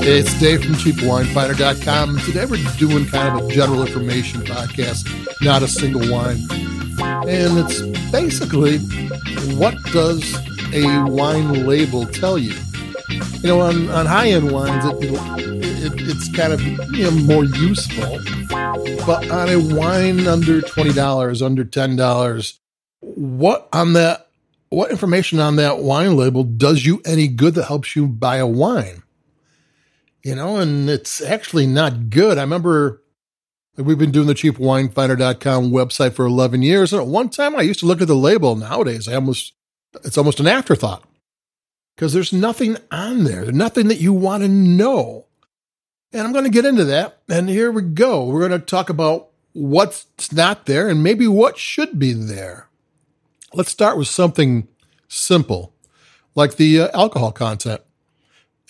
It's Dave from CheapWineFinder.com. Today we're doing kind of a general information podcast, not a single wine. And it's basically what does a wine label tell you? You know, on, on high end wines, it, it, it's kind of you know, more useful. But on a wine under $20, under $10, what on that what information on that wine label does you any good that helps you buy a wine? You know, and it's actually not good. I remember we've been doing the cheapwinefinder.com website for 11 years. And at one time I used to look at the label. Nowadays, I almost, it's almost an afterthought because there's nothing on there. There's nothing that you want to know. And I'm going to get into that. And here we go. We're going to talk about what's not there and maybe what should be there. Let's start with something simple, like the uh, alcohol content.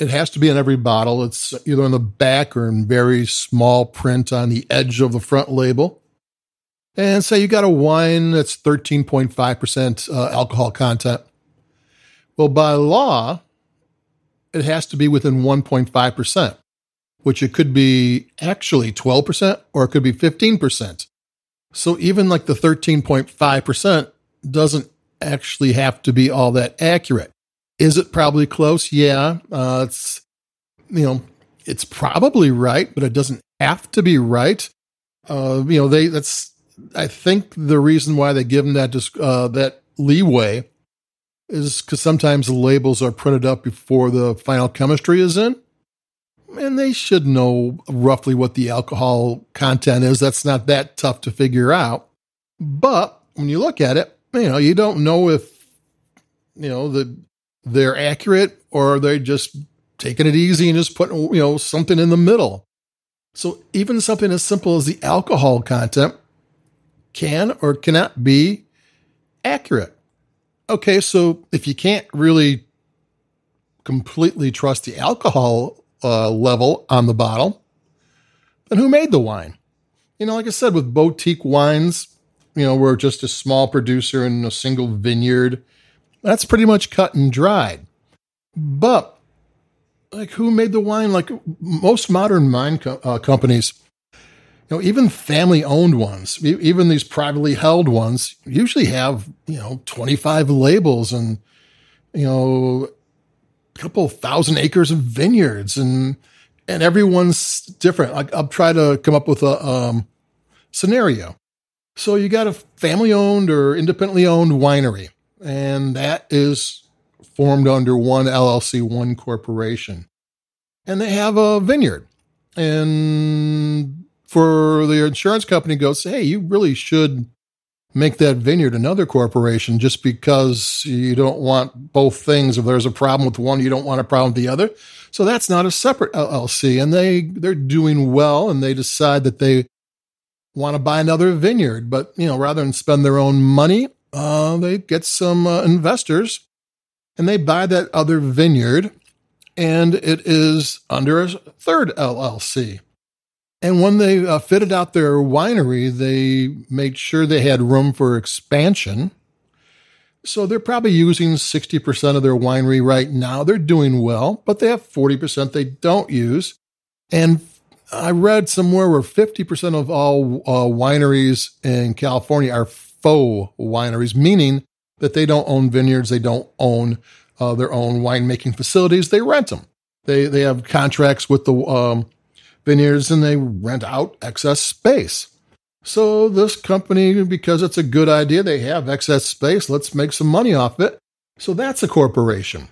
It has to be in every bottle. It's either on the back or in very small print on the edge of the front label. And say you got a wine that's 13.5% uh, alcohol content. Well, by law, it has to be within 1.5%, which it could be actually 12% or it could be 15%. So even like the 13.5% doesn't actually have to be all that accurate. Is it probably close? Yeah. Uh, it's, you know, it's probably right, but it doesn't have to be right. Uh, you know, they, that's, I think the reason why they give them that, uh, that leeway is because sometimes the labels are printed up before the final chemistry is in. And they should know roughly what the alcohol content is. That's not that tough to figure out. But when you look at it, you know, you don't know if, you know, the, they're accurate or are they just taking it easy and just putting, you know, something in the middle. So even something as simple as the alcohol content can or cannot be accurate. Okay, so if you can't really completely trust the alcohol uh, level on the bottle, then who made the wine? You know, like I said, with boutique wines, you know, we're just a small producer in a single vineyard. That's pretty much cut and dried. But like who made the wine? Like most modern wine co- uh, companies, you know, even family owned ones, even these privately held ones usually have, you know, 25 labels and, you know, a couple thousand acres of vineyards and, and everyone's different. I, I'll try to come up with a um, scenario. So you got a family owned or independently owned winery, and that is formed under one LLC, one corporation. And they have a vineyard. And for the insurance company goes, hey, you really should make that vineyard another corporation just because you don't want both things. If there's a problem with one, you don't want a problem with the other. So that's not a separate LLC. And they, they're doing well and they decide that they want to buy another vineyard, but you know, rather than spend their own money, uh, they get some uh, investors and they buy that other vineyard, and it is under a third LLC. And when they uh, fitted out their winery, they made sure they had room for expansion. So they're probably using 60% of their winery right now. They're doing well, but they have 40% they don't use. And I read somewhere where 50% of all uh, wineries in California are faux wineries, meaning that they don't own vineyards, they don't own uh, their own winemaking facilities, they rent them. They, they have contracts with the um, vineyards and they rent out excess space. So, this company, because it's a good idea, they have excess space, let's make some money off it. So, that's a corporation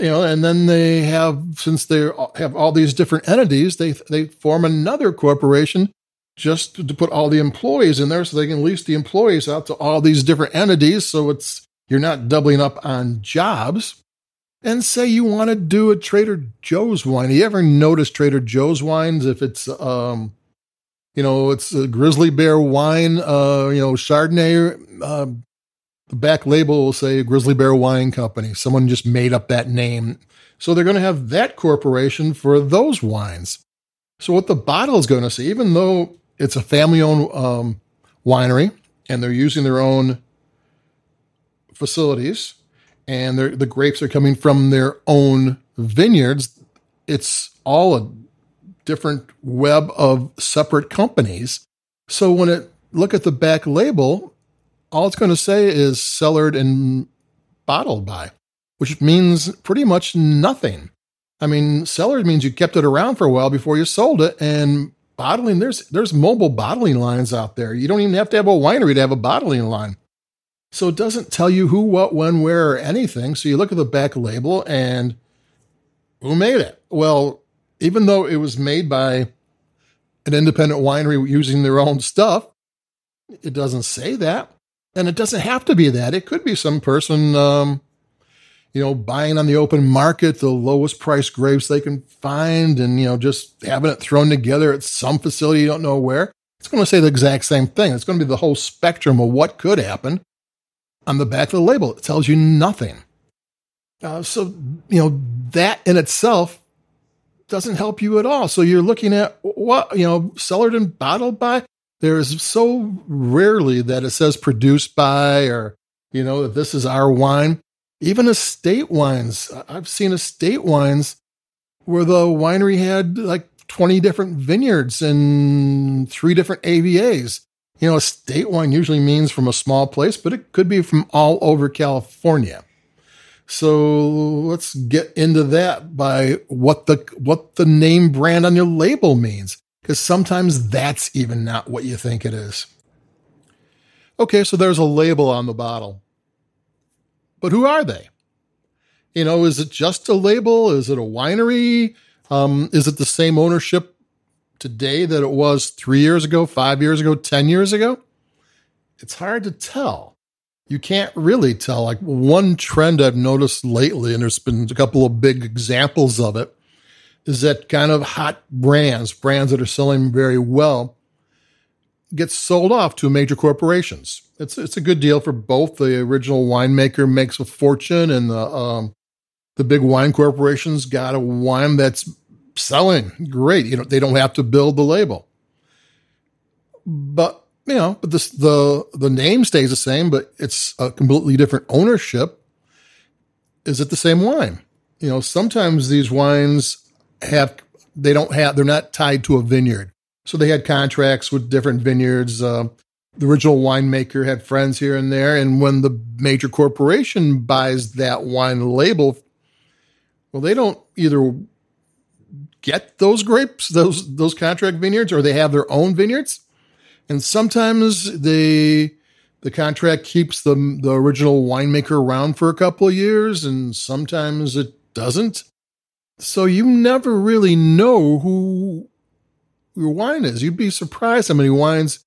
you know, and then they have since they have all these different entities, they they form another corporation just to put all the employees in there so they can lease the employees out to all these different entities so it's you're not doubling up on jobs and say you want to do a trader joe's wine you ever notice trader joe's wines if it's um you know it's a grizzly bear wine uh you know chardonnay uh, the back label will say Grizzly Bear Wine Company. Someone just made up that name. So they're going to have that corporation for those wines. So what the bottle is going to say, even though it's a family owned um, winery and they're using their own facilities and the grapes are coming from their own vineyards, it's all a different web of separate companies. So when it look at the back label, all it's going to say is cellared and bottled by, which means pretty much nothing. I mean, cellared means you kept it around for a while before you sold it, and bottling there's there's mobile bottling lines out there. You don't even have to have a winery to have a bottling line. So it doesn't tell you who, what, when, where, or anything. So you look at the back label and who made it? Well, even though it was made by an independent winery using their own stuff, it doesn't say that. And it doesn't have to be that. It could be some person, um, you know, buying on the open market the lowest price grapes they can find and, you know, just having it thrown together at some facility you don't know where. It's going to say the exact same thing. It's going to be the whole spectrum of what could happen on the back of the label. It tells you nothing. Uh, so, you know, that in itself doesn't help you at all. So you're looking at what, you know, cellared and bottled by. There is so rarely that it says produced by or, you know, that this is our wine. Even estate wines. I've seen estate wines where the winery had like 20 different vineyards and three different AVAs. You know, estate wine usually means from a small place, but it could be from all over California. So let's get into that by what the what the name brand on your label means because sometimes that's even not what you think it is. Okay, so there's a label on the bottle. But who are they? You know, is it just a label? Is it a winery? Um, is it the same ownership today that it was three years ago, five years ago, 10 years ago? It's hard to tell you can't really tell. Like one trend I've noticed lately, and there's been a couple of big examples of it, is that kind of hot brands, brands that are selling very well, get sold off to major corporations. It's it's a good deal for both. The original winemaker makes a fortune, and the um, the big wine corporations got a wine that's selling great. You know, they don't have to build the label. But you know, but this, the the name stays the same, but it's a completely different ownership. Is it the same wine? You know, sometimes these wines have they don't have they're not tied to a vineyard, so they had contracts with different vineyards. Uh, the original winemaker had friends here and there, and when the major corporation buys that wine label, well, they don't either get those grapes, those those contract vineyards, or they have their own vineyards and sometimes they the contract keeps the the original winemaker around for a couple of years, and sometimes it doesn't. So you never really know who your wine is. You'd be surprised how many wines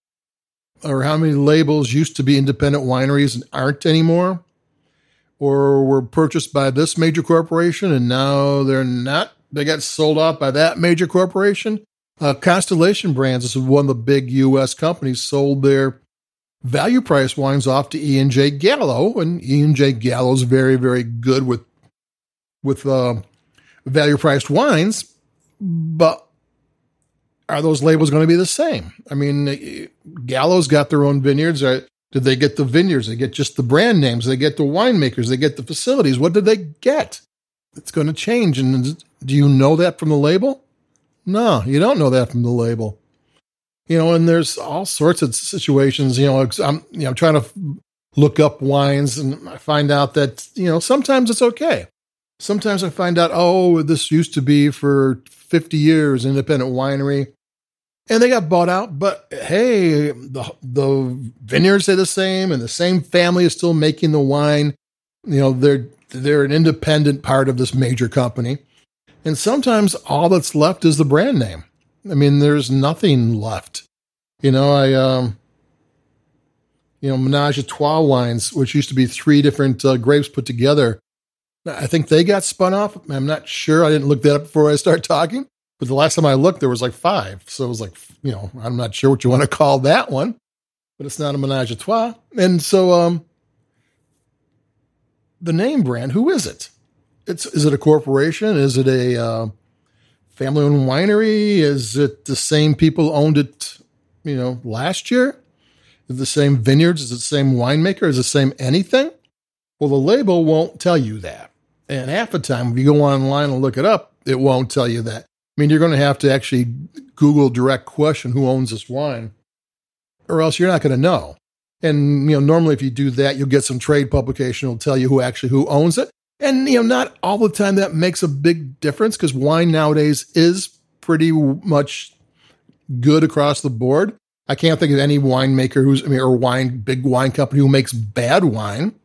or how many labels used to be independent wineries and aren't anymore, or were purchased by this major corporation and now they're not. They got sold off by that major corporation. Uh, Constellation Brands is one of the big U.S. companies sold their value price wines off to E and J Gallo, and E and J Gallo is very, very good with with uh, value priced wines. But are those labels going to be the same? I mean, eh, Gallo's got their own vineyards. Did they get the vineyards? They get just the brand names. They get the winemakers. They get the facilities. What did they get? It's going to change. And do you know that from the label? No, you don't know that from the label. You know, and there's all sorts of situations. You know, I'm you know I'm trying to look up wines, and I find out that you know sometimes it's okay. Sometimes I find out, oh, this used to be for 50 years, independent winery, and they got bought out. But hey, the the vineyards are the same, and the same family is still making the wine. You know, they're they're an independent part of this major company. And sometimes all that's left is the brand name. I mean, there's nothing left. You know, I, um, you know, Menage a Trois wines, which used to be three different uh, grapes put together. I think they got spun off. I'm not sure. I didn't look that up before I start talking. But the last time I looked, there was like five. So it was like, you know, I'm not sure what you want to call that one, but it's not a Menage a Trois. And so, um, the name brand, who is it? it's is it a corporation? Is it a uh, family-owned winery? Is it the same people owned it? You know, last year. Is it the same vineyards? Is it the same winemaker? Is it the same anything? Well, the label won't tell you that. And half the time, if you go online and look it up, it won't tell you that. I mean, you're going to have to actually Google direct question who owns this wine, or else you're not going to know. And you know, normally if you do that, you'll get some trade publication will tell you who actually who owns it. And you know, not all the time that makes a big difference because wine nowadays is pretty much good across the board. I can't think of any winemaker who's I mean, or wine big wine company who makes bad wine.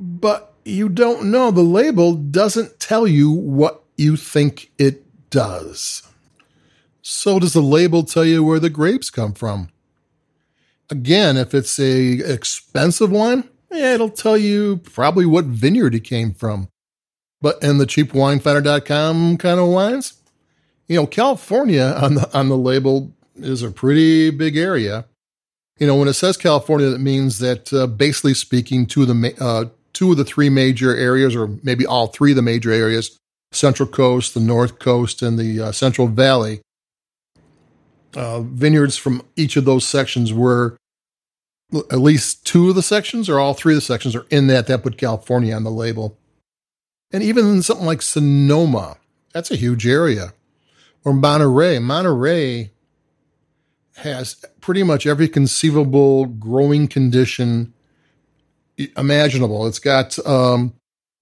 But you don't know. The label doesn't tell you what you think it does. So does the label tell you where the grapes come from? Again, if it's a expensive wine, yeah, it'll tell you probably what vineyard it came from. But in the cheapwinefinder.com kind of wines, you know, California on the on the label is a pretty big area. You know, when it says California, that means that uh, basically speaking, two of the uh, two of the three major areas, or maybe all three of the major areas, Central Coast, the North Coast, and the uh, Central Valley, uh, vineyards from each of those sections were at least two of the sections or all three of the sections are in that. That put California on the label. And even something like Sonoma, that's a huge area. Or Monterey. Monterey has pretty much every conceivable growing condition imaginable. It's got um,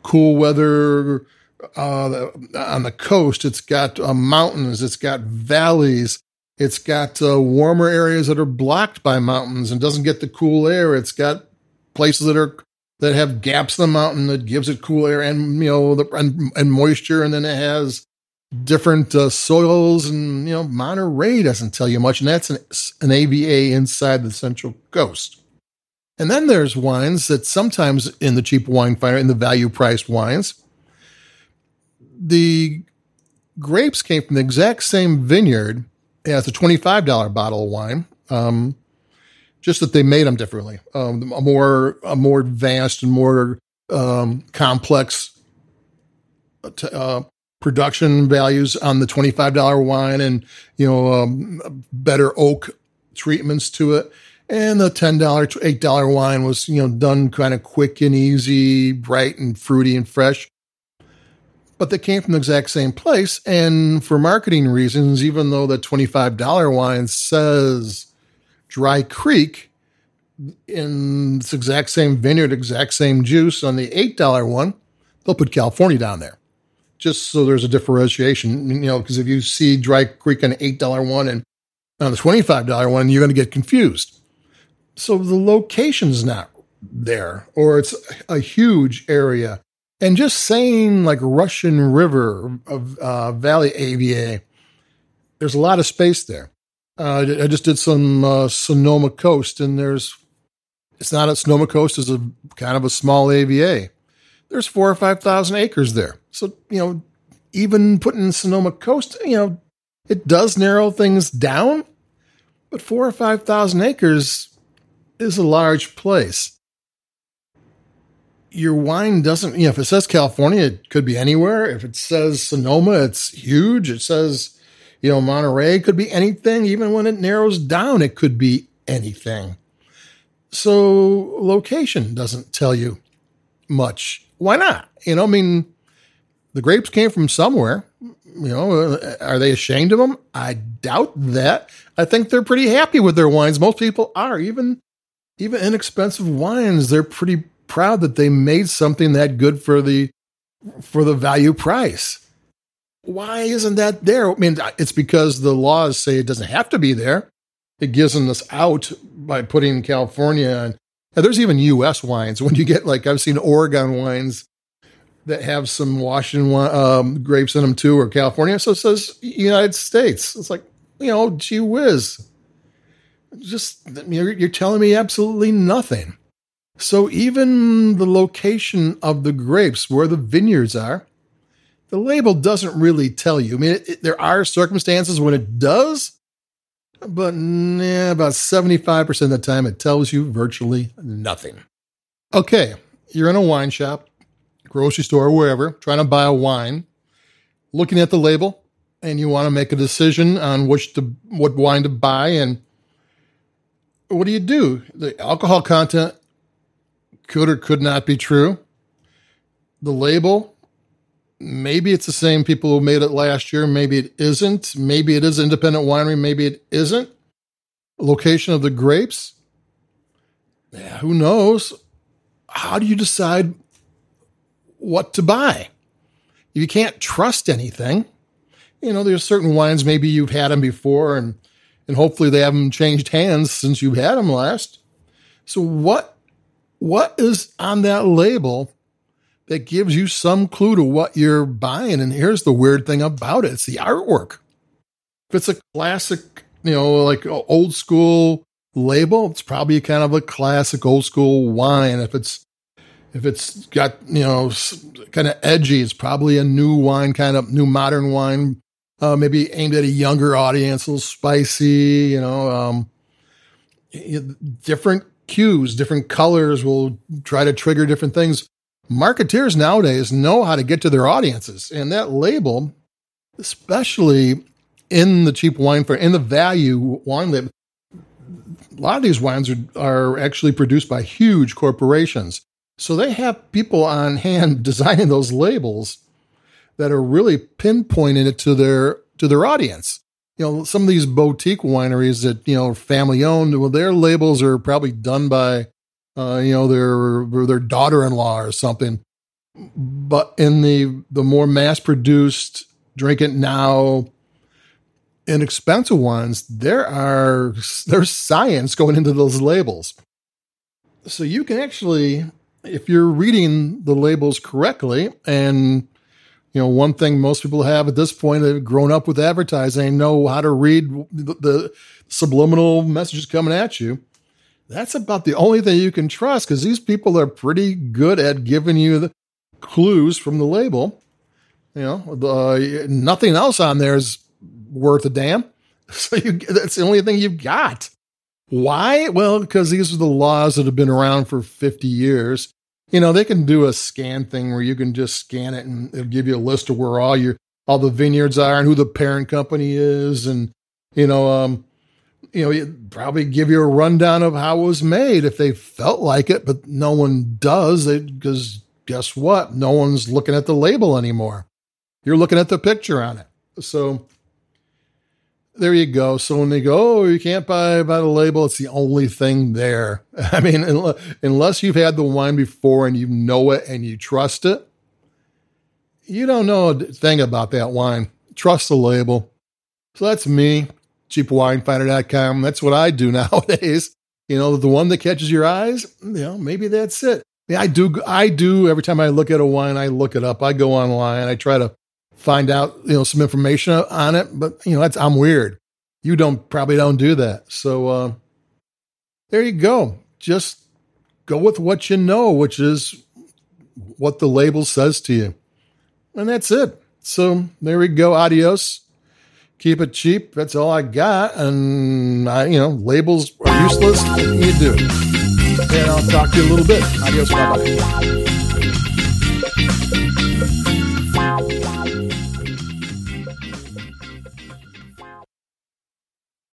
cool weather uh, on the coast. It's got uh, mountains. It's got valleys. It's got uh, warmer areas that are blocked by mountains and doesn't get the cool air. It's got places that are that have gaps in the mountain that gives it cool air and you know the, and, and moisture, and then it has different uh, soils. And you know Monterey doesn't tell you much, and that's an, an AVA inside the Central Coast. And then there's wines that sometimes in the cheap wine finder, in the value priced wines, the grapes came from the exact same vineyard as the twenty-five dollar bottle of wine. Um, just that they made them differently, um, a more a more advanced and more um, complex uh, production values on the twenty-five dollar wine, and you know um, better oak treatments to it. And the ten dollar, eight dollar wine was you know done kind of quick and easy, bright and fruity and fresh but they came from the exact same place. And for marketing reasons, even though the $25 wine says Dry Creek in this exact same vineyard, exact same juice on the $8 one, they'll put California down there just so there's a differentiation, you know, because if you see Dry Creek on an $8 one and on the $25 one, you're going to get confused. So the location's not there, or it's a huge area and just saying like Russian River of uh, Valley AVA, there's a lot of space there. Uh, I just did some uh, Sonoma Coast, and there's it's not a Sonoma Coast is a kind of a small AVA. There's four or five thousand acres there, so you know even putting Sonoma Coast, you know, it does narrow things down, but four or five thousand acres is a large place your wine doesn't, you know, if it says California, it could be anywhere. If it says Sonoma, it's huge. It says, you know, Monterey could be anything. Even when it narrows down, it could be anything. So location doesn't tell you much. Why not? You know, I mean, the grapes came from somewhere. You know, uh, are they ashamed of them? I doubt that. I think they're pretty happy with their wines. Most people are. Even even inexpensive wines, they're pretty proud that they made something that good for the for the value price. Why isn't that there? I mean, it's because the laws say it doesn't have to be there. It gives them this out by putting California and, and there's even U.S. wines. When you get like I've seen Oregon wines that have some Washington um, grapes in them too, or California. So it says United States. It's like you know, gee whiz. Just you're, you're telling me absolutely nothing. So even the location of the grapes, where the vineyards are, the label doesn't really tell you. I mean, it, it, there are circumstances when it does, but about 75% of the time it tells you virtually nothing. Okay, you're in a wine shop, grocery store, wherever, trying to buy a wine, looking at the label, and you want to make a decision on which to what wine to buy and what do you do? The alcohol content could or could not be true. The label maybe it's the same people who made it last year. Maybe it isn't. Maybe it is independent winery. Maybe it isn't. Location of the grapes. Yeah, who knows? How do you decide what to buy? You can't trust anything, you know, there's certain wines, maybe you've had them before and, and hopefully they haven't changed hands since you've had them last. So what, what is on that label that gives you some clue to what you're buying. And here's the weird thing about it it's the artwork. If it's a classic, you know, like old school label, it's probably kind of a classic old school wine. If it's if it's got you know kind of edgy, it's probably a new wine, kind of new modern wine, uh, maybe aimed at a younger audience, a little spicy. You know, um, different cues, different colors will try to trigger different things marketeers nowadays know how to get to their audiences, and that label, especially in the cheap wine for in the value wine label, a lot of these wines are, are actually produced by huge corporations. So they have people on hand designing those labels that are really pinpointing it to their to their audience. You know, some of these boutique wineries that you know are family owned, well, their labels are probably done by uh, you know, their their daughter-in-law or something. But in the the more mass-produced, drink it now, inexpensive ones, there are there's science going into those labels. So you can actually, if you're reading the labels correctly, and you know, one thing most people have at this point, they've grown up with advertising, know how to read the, the subliminal messages coming at you that's about the only thing you can trust because these people are pretty good at giving you the clues from the label. You know, the, uh, nothing else on there is worth a damn. So you, that's the only thing you've got. Why? Well, because these are the laws that have been around for 50 years. You know, they can do a scan thing where you can just scan it and it'll give you a list of where all your all the vineyards are and who the parent company is and you know um you know, it probably give you a rundown of how it was made if they felt like it, but no one does because guess what? No one's looking at the label anymore. You're looking at the picture on it. So there you go. So when they go, oh, you can't buy by the label, it's the only thing there. I mean, unless you've had the wine before and you know it and you trust it, you don't know a thing about that wine. Trust the label. So that's me cheapwinefinder.com. That's what I do nowadays. You know, the one that catches your eyes, you know, maybe that's it. I do. I do. Every time I look at a wine, I look it up. I go online. I try to find out, you know, some information on it. But you know, that's I'm weird. You don't probably don't do that. So uh, there you go. Just go with what you know, which is what the label says to you, and that's it. So there we go. Adios keep it cheap. That's all I got. And I, you know, labels are useless. You do? It. And I'll talk to you a little bit. Adios. Bye bye.